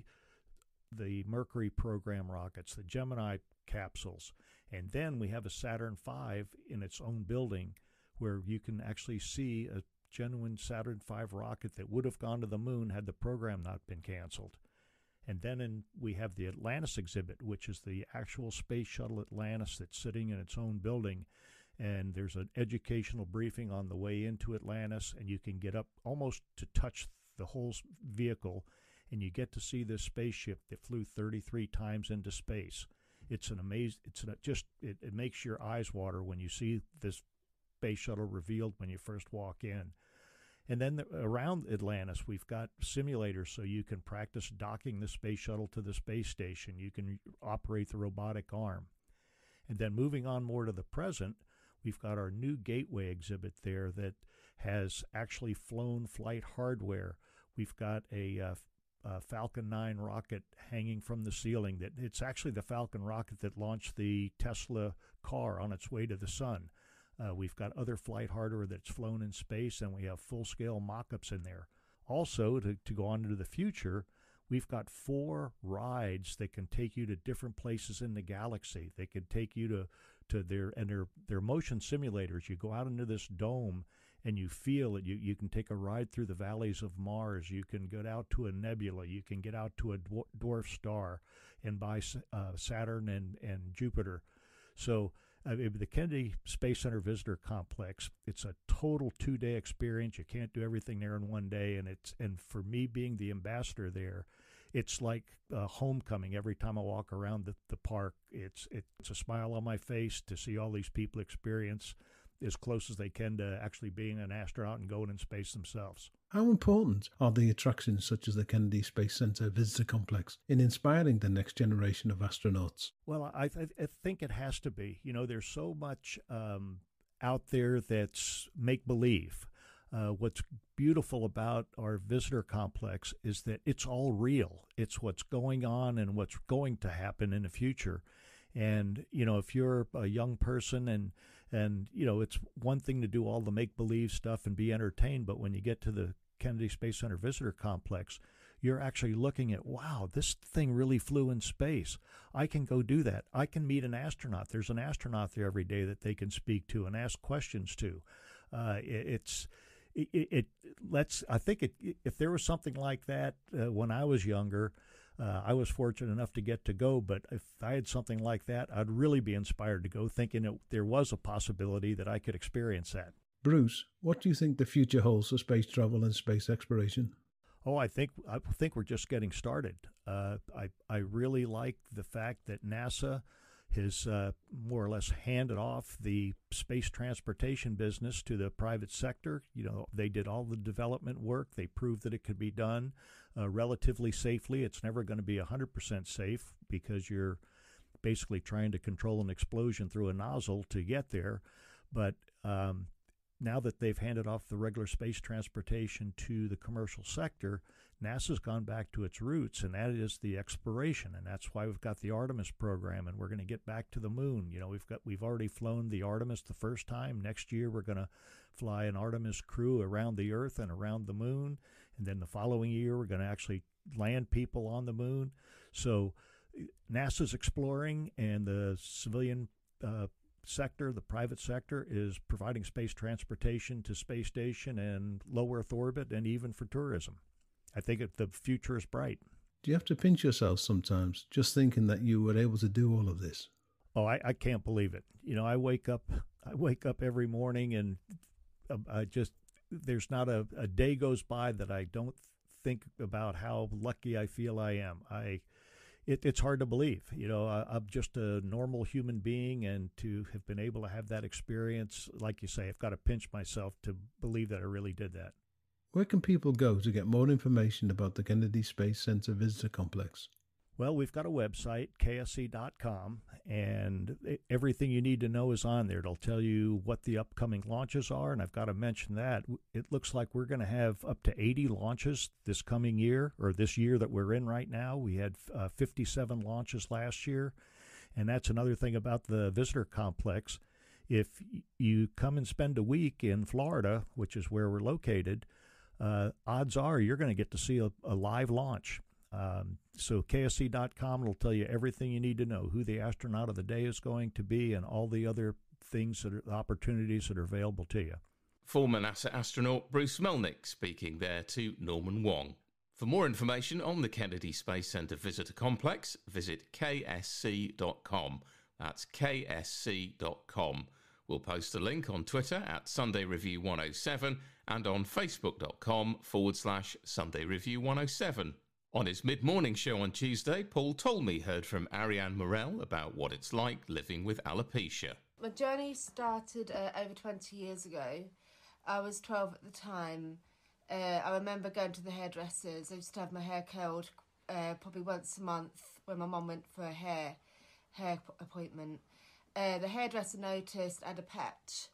the Mercury program rockets, the Gemini capsules, and then we have a Saturn V in its own building where you can actually see a genuine Saturn V rocket that would have gone to the moon had the program not been canceled. And then in, we have the Atlantis exhibit, which is the actual space shuttle Atlantis that's sitting in its own building. And there's an educational briefing on the way into Atlantis, and you can get up almost to touch the whole vehicle, and you get to see this spaceship that flew 33 times into space. It's an amazing. It's an, just it, it makes your eyes water when you see this space shuttle revealed when you first walk in. And then the, around Atlantis, we've got simulators so you can practice docking the space shuttle to the space station. You can operate the robotic arm. And then moving on more to the present, we've got our new Gateway exhibit there that has actually flown flight hardware. We've got a, uh, a Falcon 9 rocket hanging from the ceiling that it's actually the Falcon rocket that launched the Tesla car on its way to the sun. Uh, we've got other flight hardware that's flown in space, and we have full scale mock ups in there. Also, to, to go on into the future, we've got four rides that can take you to different places in the galaxy. They can take you to, to their, and they're, they're motion simulators. You go out into this dome and you feel it. You, you can take a ride through the valleys of Mars. You can get out to a nebula. You can get out to a dwarf star and by uh, Saturn and, and Jupiter. So, uh, the Kennedy Space Center Visitor Complex. It's a total two-day experience. You can't do everything there in one day, and it's and for me being the ambassador there, it's like a homecoming every time I walk around the, the park. It's it's a smile on my face to see all these people experience as close as they can to actually being an astronaut and going in space themselves. How important are the attractions such as the Kennedy Space Center Visitor Complex in inspiring the next generation of astronauts? Well, I, th- I think it has to be. You know, there's so much um, out there that's make believe. Uh, what's beautiful about our visitor complex is that it's all real. It's what's going on and what's going to happen in the future. And you know, if you're a young person and and you know, it's one thing to do all the make believe stuff and be entertained, but when you get to the Kennedy Space Center Visitor Complex, you're actually looking at, wow, this thing really flew in space. I can go do that. I can meet an astronaut. There's an astronaut there every day that they can speak to and ask questions to. Uh, it, it's it, it, lets. I think it, if there was something like that uh, when I was younger, uh, I was fortunate enough to get to go, but if I had something like that, I'd really be inspired to go, thinking that there was a possibility that I could experience that. Bruce, what do you think the future holds for space travel and space exploration? Oh, I think I think we're just getting started. Uh, I I really like the fact that NASA has uh, more or less handed off the space transportation business to the private sector. You know, they did all the development work. They proved that it could be done uh, relatively safely. It's never going to be 100% safe because you're basically trying to control an explosion through a nozzle to get there. But um, now that they've handed off the regular space transportation to the commercial sector, NASA's gone back to its roots, and that is the exploration, and that's why we've got the Artemis program, and we're going to get back to the moon. You know, we've got we've already flown the Artemis the first time. Next year, we're going to fly an Artemis crew around the Earth and around the moon, and then the following year, we're going to actually land people on the moon. So, NASA's exploring, and the civilian uh, sector, the private sector, is providing space transportation to space station and low Earth orbit, and even for tourism. I think the future is bright. Do you have to pinch yourself sometimes just thinking that you were able to do all of this? Oh, I, I can't believe it. You know, I wake up, I wake up every morning, and uh, I just there's not a, a day goes by that I don't think about how lucky I feel I am. I it, it's hard to believe. You know, I, am just a normal human being, and to have been able to have that experience, like you say, I've got to pinch myself to believe that I really did that. Where can people go to get more information about the Kennedy Space Center Visitor Complex? Well, we've got a website, ksc.com, and everything you need to know is on there. It'll tell you what the upcoming launches are, and I've got to mention that. It looks like we're going to have up to 80 launches this coming year, or this year that we're in right now. We had uh, 57 launches last year, and that's another thing about the visitor complex. If you come and spend a week in Florida, which is where we're located, uh, odds are you're going to get to see a, a live launch. Um, so KSC.com will tell you everything you need to know, who the astronaut of the day is going to be, and all the other things that are opportunities that are available to you. Former NASA astronaut Bruce Melnick speaking there to Norman Wong. For more information on the Kennedy Space Center Visitor Complex, visit ksc.com. That's ksc.com. We'll post a link on Twitter at Sunday Review 107 and on facebook.com forward slash Sunday Review 107. On his mid morning show on Tuesday, Paul Talmey heard from Arianne Murrell about what it's like living with alopecia. My journey started uh, over 20 years ago. I was 12 at the time. Uh, I remember going to the hairdressers. I used to have my hair curled uh, probably once a month when my mum went for a hair hair appointment. Uh, the hairdresser noticed I had a patch.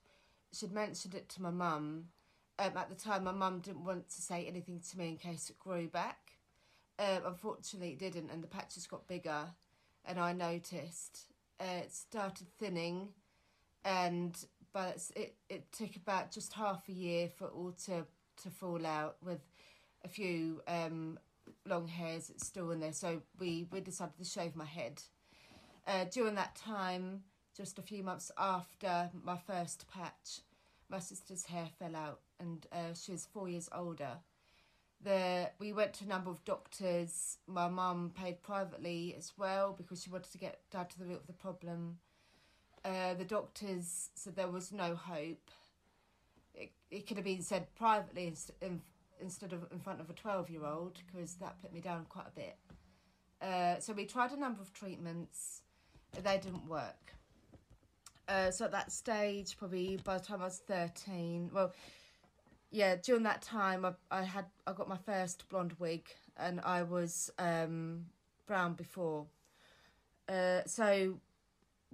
She'd mentioned it to my mum. Um, at the time, my mum didn't want to say anything to me in case it grew back. Um, unfortunately, it didn't, and the patches got bigger, and I noticed uh, it started thinning, and but it it took about just half a year for it all to to fall out with a few um, long hairs still in there. So we we decided to shave my head. Uh, during that time, just a few months after my first patch, my sister's hair fell out, and uh, she was four years older the we went to a number of doctors. My mum paid privately as well because she wanted to get down to the root of the problem. Uh, the doctors said there was no hope. It, it could have been said privately in, instead of in front of a 12 year old because that put me down quite a bit. Uh, so we tried a number of treatments, they didn't work. Uh, so at that stage, probably by the time I was 13, well, yeah, during that time, I, I had I got my first blonde wig, and I was um, brown before. Uh, so,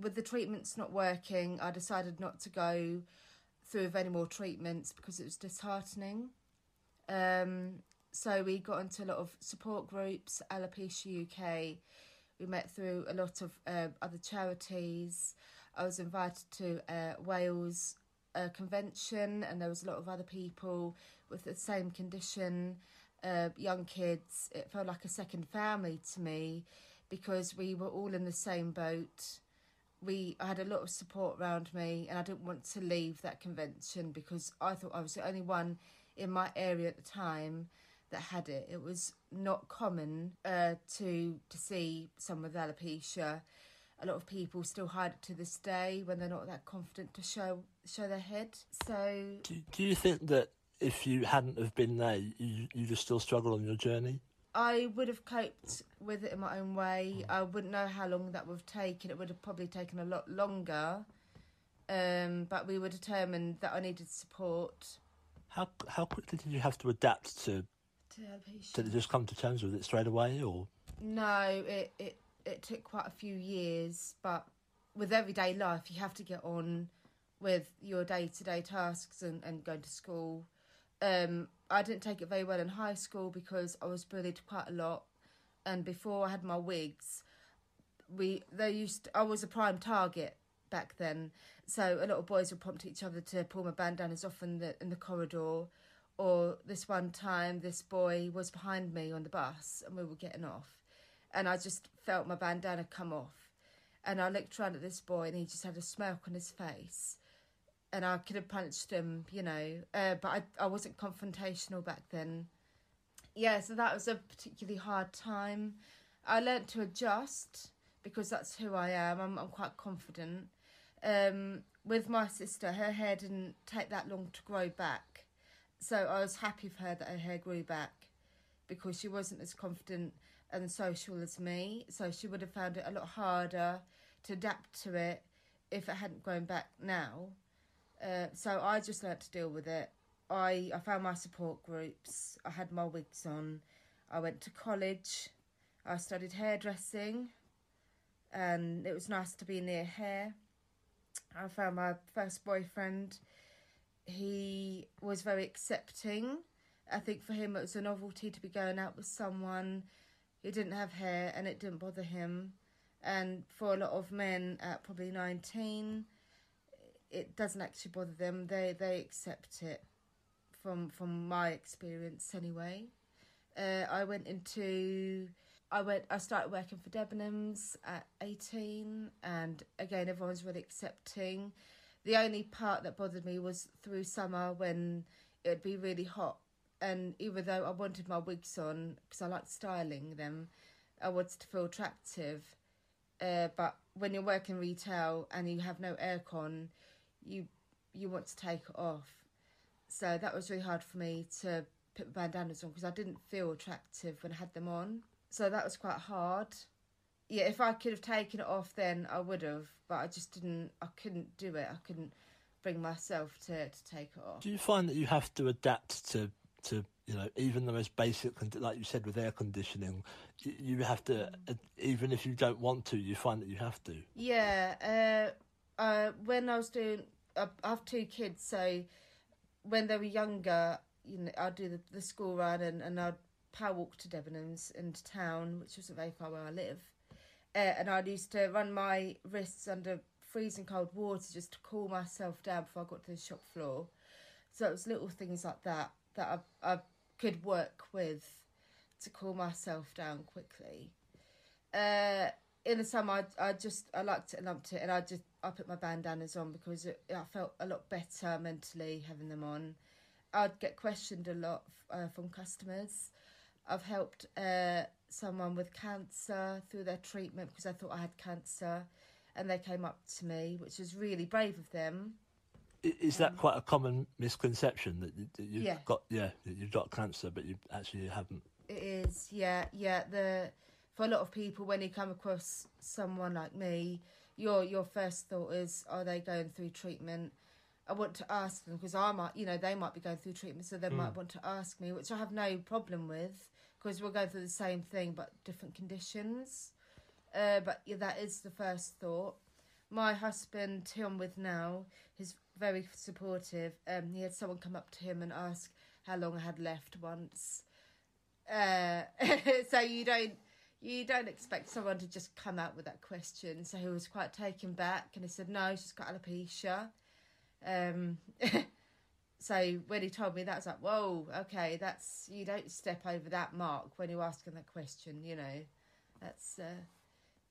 with the treatments not working, I decided not to go through with any more treatments because it was disheartening. Um, so we got into a lot of support groups, Alopecia UK. We met through a lot of uh, other charities. I was invited to uh, Wales a convention, and there was a lot of other people with the same condition, uh, young kids. It felt like a second family to me because we were all in the same boat. We I had a lot of support around me, and I didn't want to leave that convention because I thought I was the only one in my area at the time that had it. It was not common uh, to to see someone with alopecia a lot of people still hide it to this day when they're not that confident to show show their head. So, do, do you think that if you hadn't have been there, you you just still struggle on your journey? I would have coped with it in my own way. I wouldn't know how long that would have taken. It would have probably taken a lot longer. Um, but we were determined that I needed support. How how quickly did you have to adapt to? To did it just come to terms with it straight away, or? No, it it it took quite a few years, but with everyday life, you have to get on with your day to day tasks and, and going to school. Um, I didn't take it very well in high school because I was bullied quite a lot, and before I had my wigs, we they used to, I was a prime target back then, so a lot of boys would prompt each other to pull my bandanas off in the in the corridor. Or this one time, this boy was behind me on the bus, and we were getting off and I just felt my bandana come off. And I looked around at this boy, and he just had a smirk on his face. And I could have punched him, you know, uh, but I, I wasn't confrontational back then. Yeah, so that was a particularly hard time. I learnt to adjust because that's who I am. I'm, I'm quite confident. Um, with my sister, her hair didn't take that long to grow back. So I was happy for her that her hair grew back because she wasn't as confident and social as me, so she would have found it a lot harder to adapt to it if it hadn't grown back now. Uh, so I just learnt to deal with it I I found my support groups. I had my wigs on. I went to college. I studied hairdressing, and it was nice to be near hair. I found my first boyfriend. He was very accepting. I think for him it was a novelty to be going out with someone who didn't have hair and it didn't bother him. And for a lot of men at probably 19, it doesn't actually bother them. They they accept it from from my experience anyway. Uh, I went into I went I started working for Debenhams at 18 and again everyone's really accepting. The only part that bothered me was through summer when it would be really hot and even though I wanted my wigs on because I like styling them, I wanted to feel attractive. Uh, but when you're working retail and you have no aircon, you you want to take it off. So that was really hard for me to put bandanas on because I didn't feel attractive when I had them on. So that was quite hard. Yeah, if I could have taken it off then I would have, but I just didn't. I couldn't do it. I couldn't bring myself to to take it off. Do you find that you have to adapt to to you know even the most basic like you said with air conditioning you, have to uh, even if you don't want to you find that you have to. Yeah uh, uh, when i was doing i have two kids so when they were younger you know i'd do the, the school run and, and i'd power walk to debenhams into town which wasn't very far where i live. Uh, and I'd used to run my wrists under freezing cold water just to cool myself down before i got to the shop floor. So it was little things like that that I, I could work with to cool myself down quickly. Uh, in the summer, I, I just I liked it and loved it, and I just I put my bandanas on because it, I felt a lot better mentally having them on. I'd get questioned a lot uh, from customers. I've helped uh, someone with cancer through their treatment because I thought I had cancer, and they came up to me, which was really brave of them. Is that quite a common misconception that, you've yeah. got? Yeah, you've got cancer, but you actually haven't. It is, yeah, yeah. The for a lot of people, when you come across someone like me, your your first thought is, are they going through treatment? I want to ask them because I might, you know, they might be going through treatment, so they mm. might want to ask me, which I have no problem with because we're going through the same thing but different conditions. Uh, but yeah, that is the first thought. My husband, who I'm with now, is very supportive. Um, he had someone come up to him and ask how long I had left once. Uh, so you don't you don't expect someone to just come out with that question. So he was quite taken back and he said, No, she's got alopecia. Um, so when he told me that, I was like, Whoa, okay, that's you don't step over that mark when you're asking that question, you know. That's uh,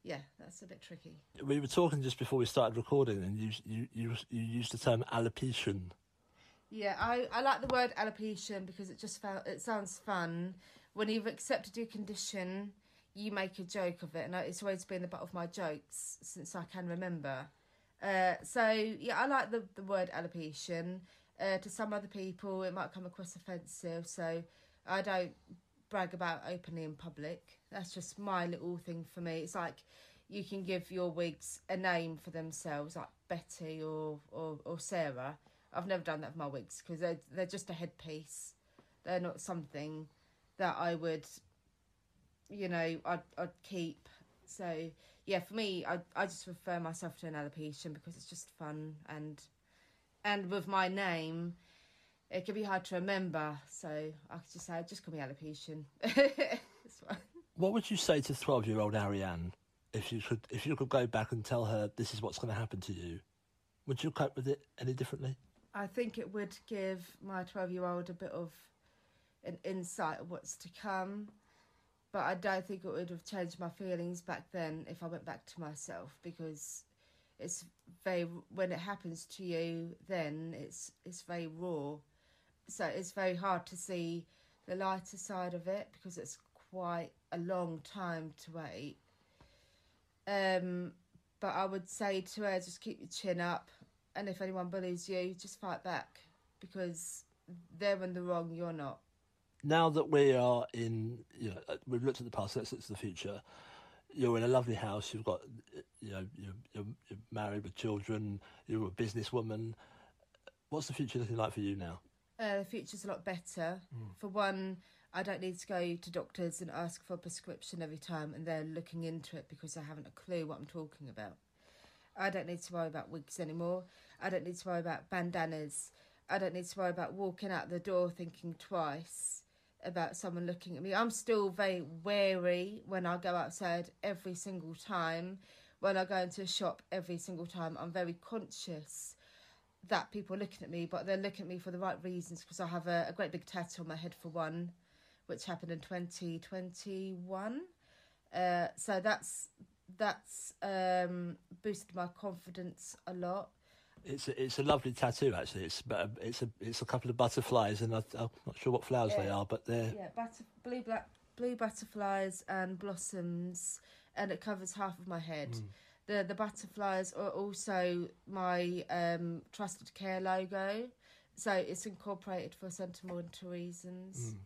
yeah, that's a bit tricky. We were talking just before we started recording, and you you you, you used the term alopecia. Yeah, I, I like the word alopecia because it just felt it sounds fun. When you've accepted your condition, you make a joke of it, and it's always been the butt of my jokes since I can remember. Uh, so yeah, I like the the word alopecia. Uh, to some other people, it might come across offensive, so I don't brag about openly in public. That's just my little thing for me. It's like you can give your wigs a name for themselves, like Betty or or, or Sarah. I've never done that with my wigs because they're they're just a headpiece. They're not something that I would, you know, I'd I'd keep. So yeah, for me, I I just refer myself to an alopecia because it's just fun and and with my name, it can be hard to remember. So I could just say, just call me alopecia. what would you say to twelve-year-old Arianne if you could if you could go back and tell her this is what's going to happen to you? Would you cope with it any differently? I think it would give my twelve-year-old a bit of an insight of what's to come. But I don't think it would have changed my feelings back then if I went back to myself because it's very when it happens to you then it's it's very raw so it's very hard to see the lighter side of it because it's quite a long time to wait. Um, but I would say to her, just keep your chin up, and if anyone bullies you, just fight back because they're in the wrong, you're not. Now that we are in, you know, uh, we've looked at the past, let's look to the future. You're in a lovely house. You've got, you know, you're, you're, you're married with children. You're a businesswoman. What's the future looking like for you now? Uh, the future's a lot better. Mm. For one, I don't need to go to doctors and ask for a prescription every time and they're looking into it because I haven't a clue what I'm talking about. I don't need to worry about wigs anymore. I don't need to worry about bandanas. I don't need to worry about walking out the door thinking twice about someone looking at me. I'm still very wary when I go outside every single time. When I go into a shop every single time, I'm very conscious that people are looking at me, but they're looking at me for the right reasons because I have a, a great big tattoo on my head for one, which happened in 2021. Uh, so that's that's um, boosted my confidence a lot. It's a, it's a lovely tattoo actually. It's it's a it's a couple of butterflies and I, am not sure what flowers yeah. they are, but they're yeah butter, blue black blue butterflies and blossoms, and it covers half of my head. Mm. The the butterflies are also my um, trusted care logo, so it's incorporated for sentimental reasons. Mm.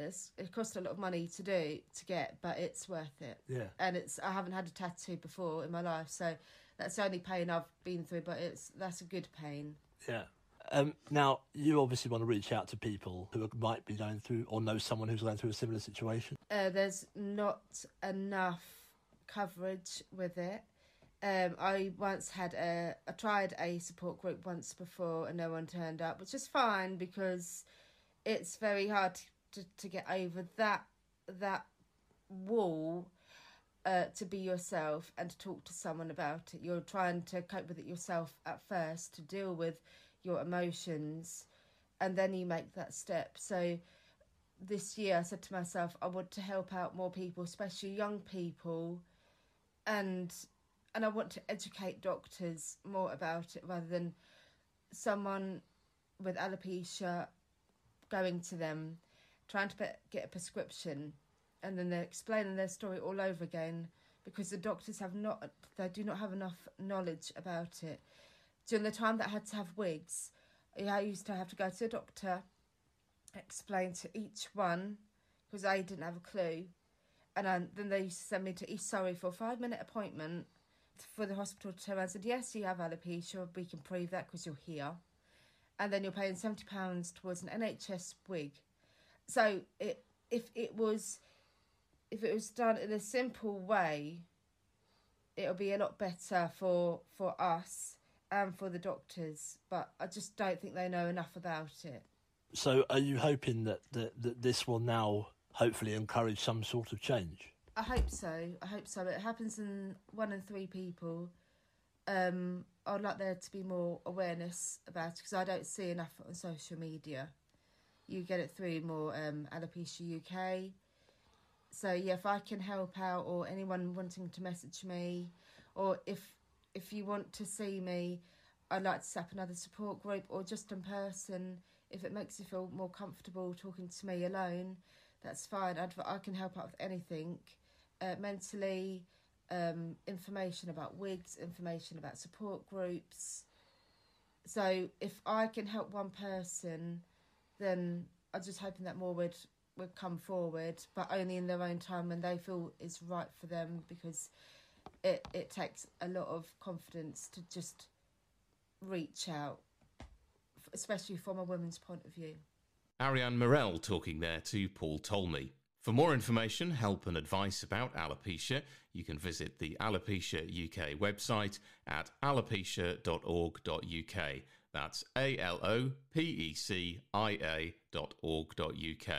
It's, it cost a lot of money to do to get, but it's worth it. Yeah, and it's I haven't had a tattoo before in my life, so that's the only pain I've been through. But it's that's a good pain. Yeah. Um, now, you obviously want to reach out to people who might be going through or know someone who's going through a similar situation. Uh, there's not enough coverage with it. Um, I once had a, I tried a support group once before and no one turned up, which is fine because it's very hard to, to get over that that wall uh, to be yourself and to talk to someone about it. You're trying to cope with it yourself at first to deal with your emotions, and then you make that step. So this year, I said to myself, I want to help out more people, especially young people, and and I want to educate doctors more about it rather than someone with alopecia going to them, trying to get a prescription, and then they're explaining their story all over again because the doctors have not, they do not have enough knowledge about it. During the time that I had to have wigs, I used to have to go to a doctor, explain to each one because I didn't have a clue, and um, then they used to send me to East Surrey for a five minute appointment for the hospital to turn around and said, Yes, you have alopecia, we can prove that because you're here. And then you're paying £70 towards an NHS wig. So it, if it was if it was done in a simple way, it'll be a lot better for for us and for the doctors. But I just don't think they know enough about it. So, are you hoping that that, that this will now hopefully encourage some sort of change? I hope so. I hope so. It happens in one in three people. Um, I'd like there to be more awareness about it because I don't see enough on social media. You get it through more um, Alopecia UK. So yeah, if I can help out, or anyone wanting to message me, or if if you want to see me, I'd like to set up another support group, or just in person. If it makes you feel more comfortable talking to me alone, that's fine. I'd, I can help out with anything uh, mentally, um, information about wigs, information about support groups. So if I can help one person, then I'm just hoping that more would would come forward, but only in their own time when they feel it's right for them because it it takes a lot of confidence to just reach out, especially from a woman's point of view. Arianne Murrell talking there to Paul Talmey. For more information, help, and advice about alopecia, you can visit the Alopecia UK website at alopecia.org.uk. That's A L O P E C I A.org.uk.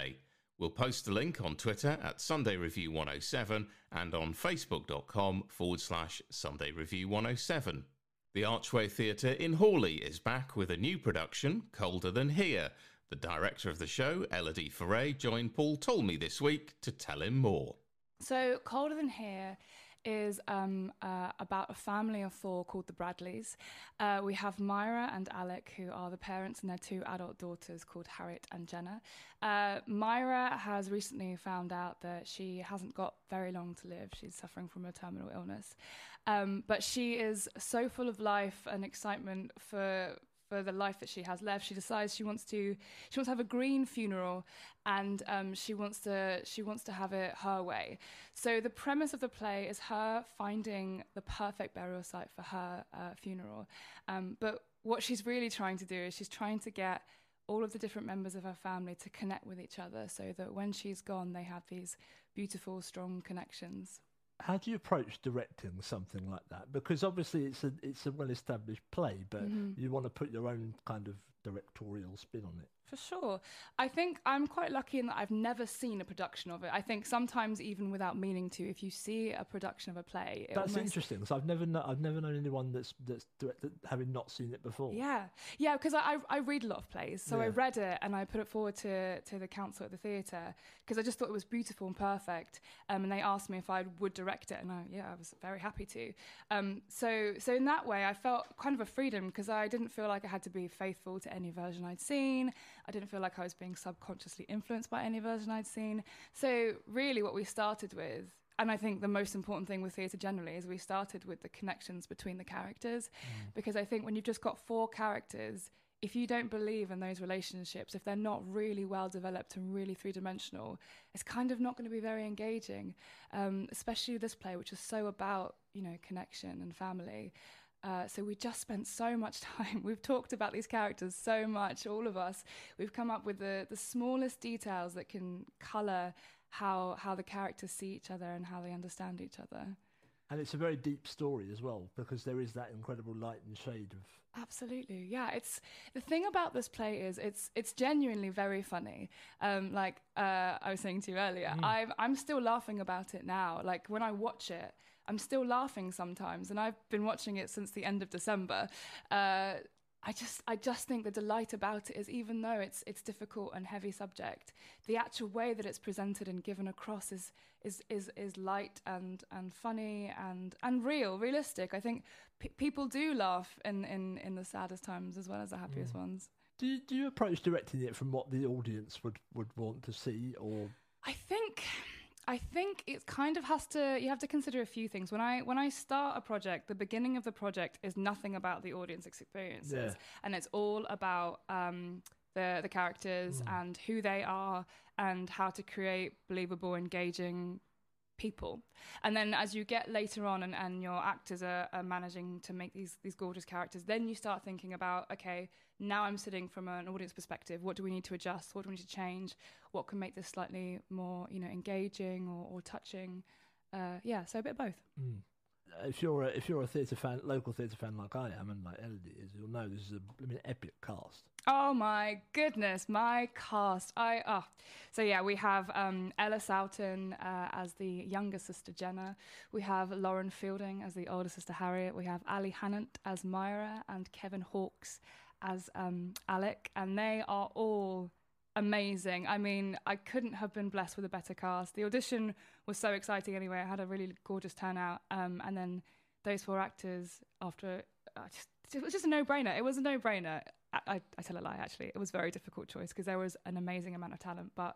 We'll post the link on Twitter at Sunday Review 107 and on facebook.com forward slash Sunday Review 107. The Archway Theatre in Horley is back with a new production, Colder Than Here, the director of the show, Elodie Foray, joined Paul Talmey this week to tell him more. So, Colder Than Here is um, uh, about a family of four called the Bradleys. Uh, we have Myra and Alec, who are the parents, and their two adult daughters called Harriet and Jenna. Uh, Myra has recently found out that she hasn't got very long to live. She's suffering from a terminal illness. Um, but she is so full of life and excitement for for the life that she has left. She decides she wants to she wants to have a green funeral, and um, she wants to she wants to have it her way. So the premise of the play is her finding the perfect burial site for her uh, funeral. Um, but what she's really trying to do is she's trying to get all of the different members of her family to connect with each other so that when she's gone, they have these beautiful, strong connections. How do you approach directing something like that? Because obviously it's a it's a well established play, but mm-hmm. you want to put your own kind of directorial spin on it. For sure. I think I'm quite lucky in that I've never seen a production of it. I think sometimes, even without meaning to, if you see a production of a play, that's almost... interesting. Because I've never, I've never known anyone that's that's directed having not seen it before. Yeah, yeah. Because I, I read a lot of plays, so yeah. I read it and I put it forward to to the council at the theatre because I just thought it was beautiful and perfect. Um, and they asked me if I would direct it, and I, yeah, I was very happy to. Um, so so in that way, I felt kind of a freedom because I didn't feel like I had to be faithful to any version I'd seen. I didn't feel like I was being subconsciously influenced by any version I'd seen. So, really, what we started with, and I think the most important thing with theatre generally, is we started with the connections between the characters. Mm. Because I think when you've just got four characters, if you don't believe in those relationships, if they're not really well developed and really three dimensional, it's kind of not going to be very engaging. Um, especially this play, which is so about you know connection and family. Uh, so we just spent so much time. We've talked about these characters so much, all of us. We've come up with the, the smallest details that can colour how how the characters see each other and how they understand each other. And it's a very deep story as well because there is that incredible light and shade of. Absolutely, yeah. It's the thing about this play is it's it's genuinely very funny. Um, like uh, I was saying to you earlier, mm. I'm I'm still laughing about it now. Like when I watch it, I'm still laughing sometimes, and I've been watching it since the end of December. Uh, I just I just think the delight about it is even though it's it's difficult and heavy subject, the actual way that it's presented and given across is is is is light and and funny and and real, realistic. I think p- people do laugh in, in in the saddest times as well as the happiest mm. ones. Do you, do you approach directing it from what the audience would would want to see or I think I think it kind of has to. You have to consider a few things. When I when I start a project, the beginning of the project is nothing about the audience experiences, yeah. and it's all about um, the the characters mm. and who they are and how to create believable, engaging people. And then as you get later on and, and your actors are, are managing to make these these gorgeous characters, then you start thinking about okay, now I'm sitting from an audience perspective. What do we need to adjust? What do we need to change? What can make this slightly more you know engaging or, or touching? Uh, yeah, so a bit of both. Mm if you're a, if you're a theatre fan, local theatre fan like I am, and like Elodie is, you'll know this is a I mean, epic cast. Oh my goodness, my cast! I oh. so yeah, we have um, Ella uh, as the younger sister Jenna. We have Lauren Fielding as the older sister Harriet. We have Ali Hannant as Myra and Kevin Hawkes as um, Alec, and they are all amazing. I mean, I couldn't have been blessed with a better cast. The audition was so exciting anyway. I had a really gorgeous turnout. Um, and then those four actors, after, uh, just, it was just a no brainer. It was a no brainer. I, I, I, tell a lie, actually. It was a very difficult choice because there was an amazing amount of talent. But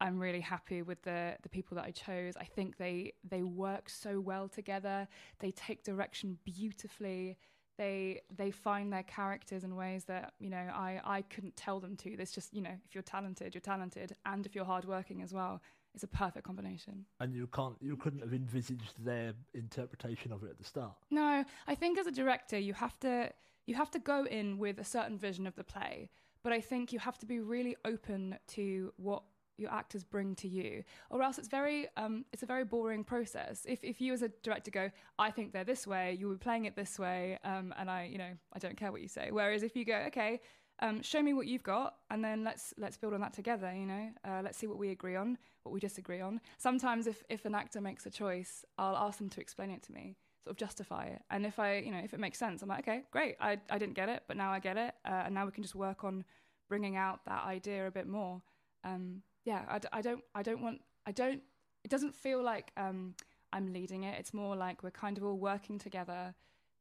I'm really happy with the the people that I chose. I think they they work so well together. They take direction beautifully they they find their characters in ways that you know I I couldn't tell them to. There's just you know if you're talented, you're talented, and if you're hardworking as well, it's a perfect combination. And you can't you couldn't have envisaged their interpretation of it at the start. No, I think as a director, you have to you have to go in with a certain vision of the play, but I think you have to be really open to what your actors bring to you or else it's very um, it's a very boring process. If, if you as a director go i think they're this way you'll be playing it this way um, and i you know i don't care what you say. Whereas if you go okay um, show me what you've got and then let's let's build on that together you know uh, let's see what we agree on what we disagree on. Sometimes if if an actor makes a choice i'll ask them to explain it to me sort of justify it. And if i you know if it makes sense i'm like okay great i, I didn't get it but now i get it uh, and now we can just work on bringing out that idea a bit more. Um, yeah, I, I don't, I don't want, I don't, it doesn't feel like um, I'm leading it. It's more like we're kind of all working together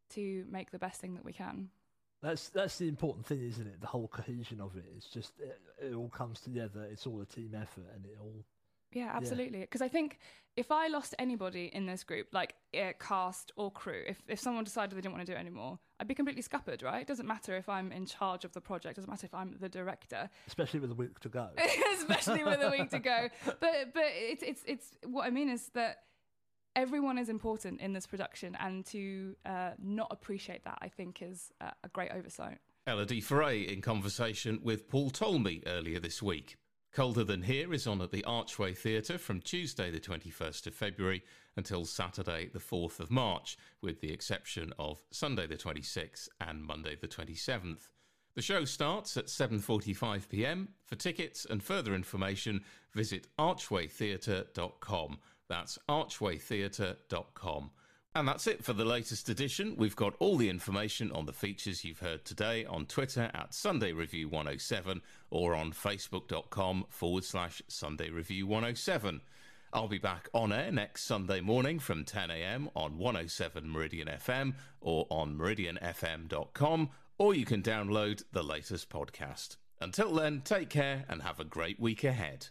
to make the best thing that we can. That's that's the important thing, isn't it? The whole cohesion of it. It's just it, it all comes together. It's all a team effort, and it all yeah, absolutely. Because yeah. I think if I lost anybody in this group, like uh, cast or crew, if, if someone decided they didn't want to do it anymore, I'd be completely scuppered, right? It doesn't matter if I'm in charge of the project, it doesn't matter if I'm the director. Especially with a week to go. Especially with a week to go. But but it's it's it's what I mean is that everyone is important in this production, and to uh, not appreciate that, I think, is a, a great oversight. Elodie Foray in conversation with Paul Talmey earlier this week. Colder Than Here is on at the Archway Theatre from Tuesday, the 21st of February, until Saturday, the 4th of March, with the exception of Sunday, the 26th, and Monday, the 27th. The show starts at 7:45 p.m. For tickets and further information, visit archwaytheatre.com. That's archwaytheatre.com. And that's it for the latest edition. We've got all the information on the features you've heard today on Twitter at Sunday Review 107 or on facebook.com forward slash Sunday Review 107. I'll be back on air next Sunday morning from 10am on 107 Meridian FM or on meridianfm.com, or you can download the latest podcast. Until then, take care and have a great week ahead.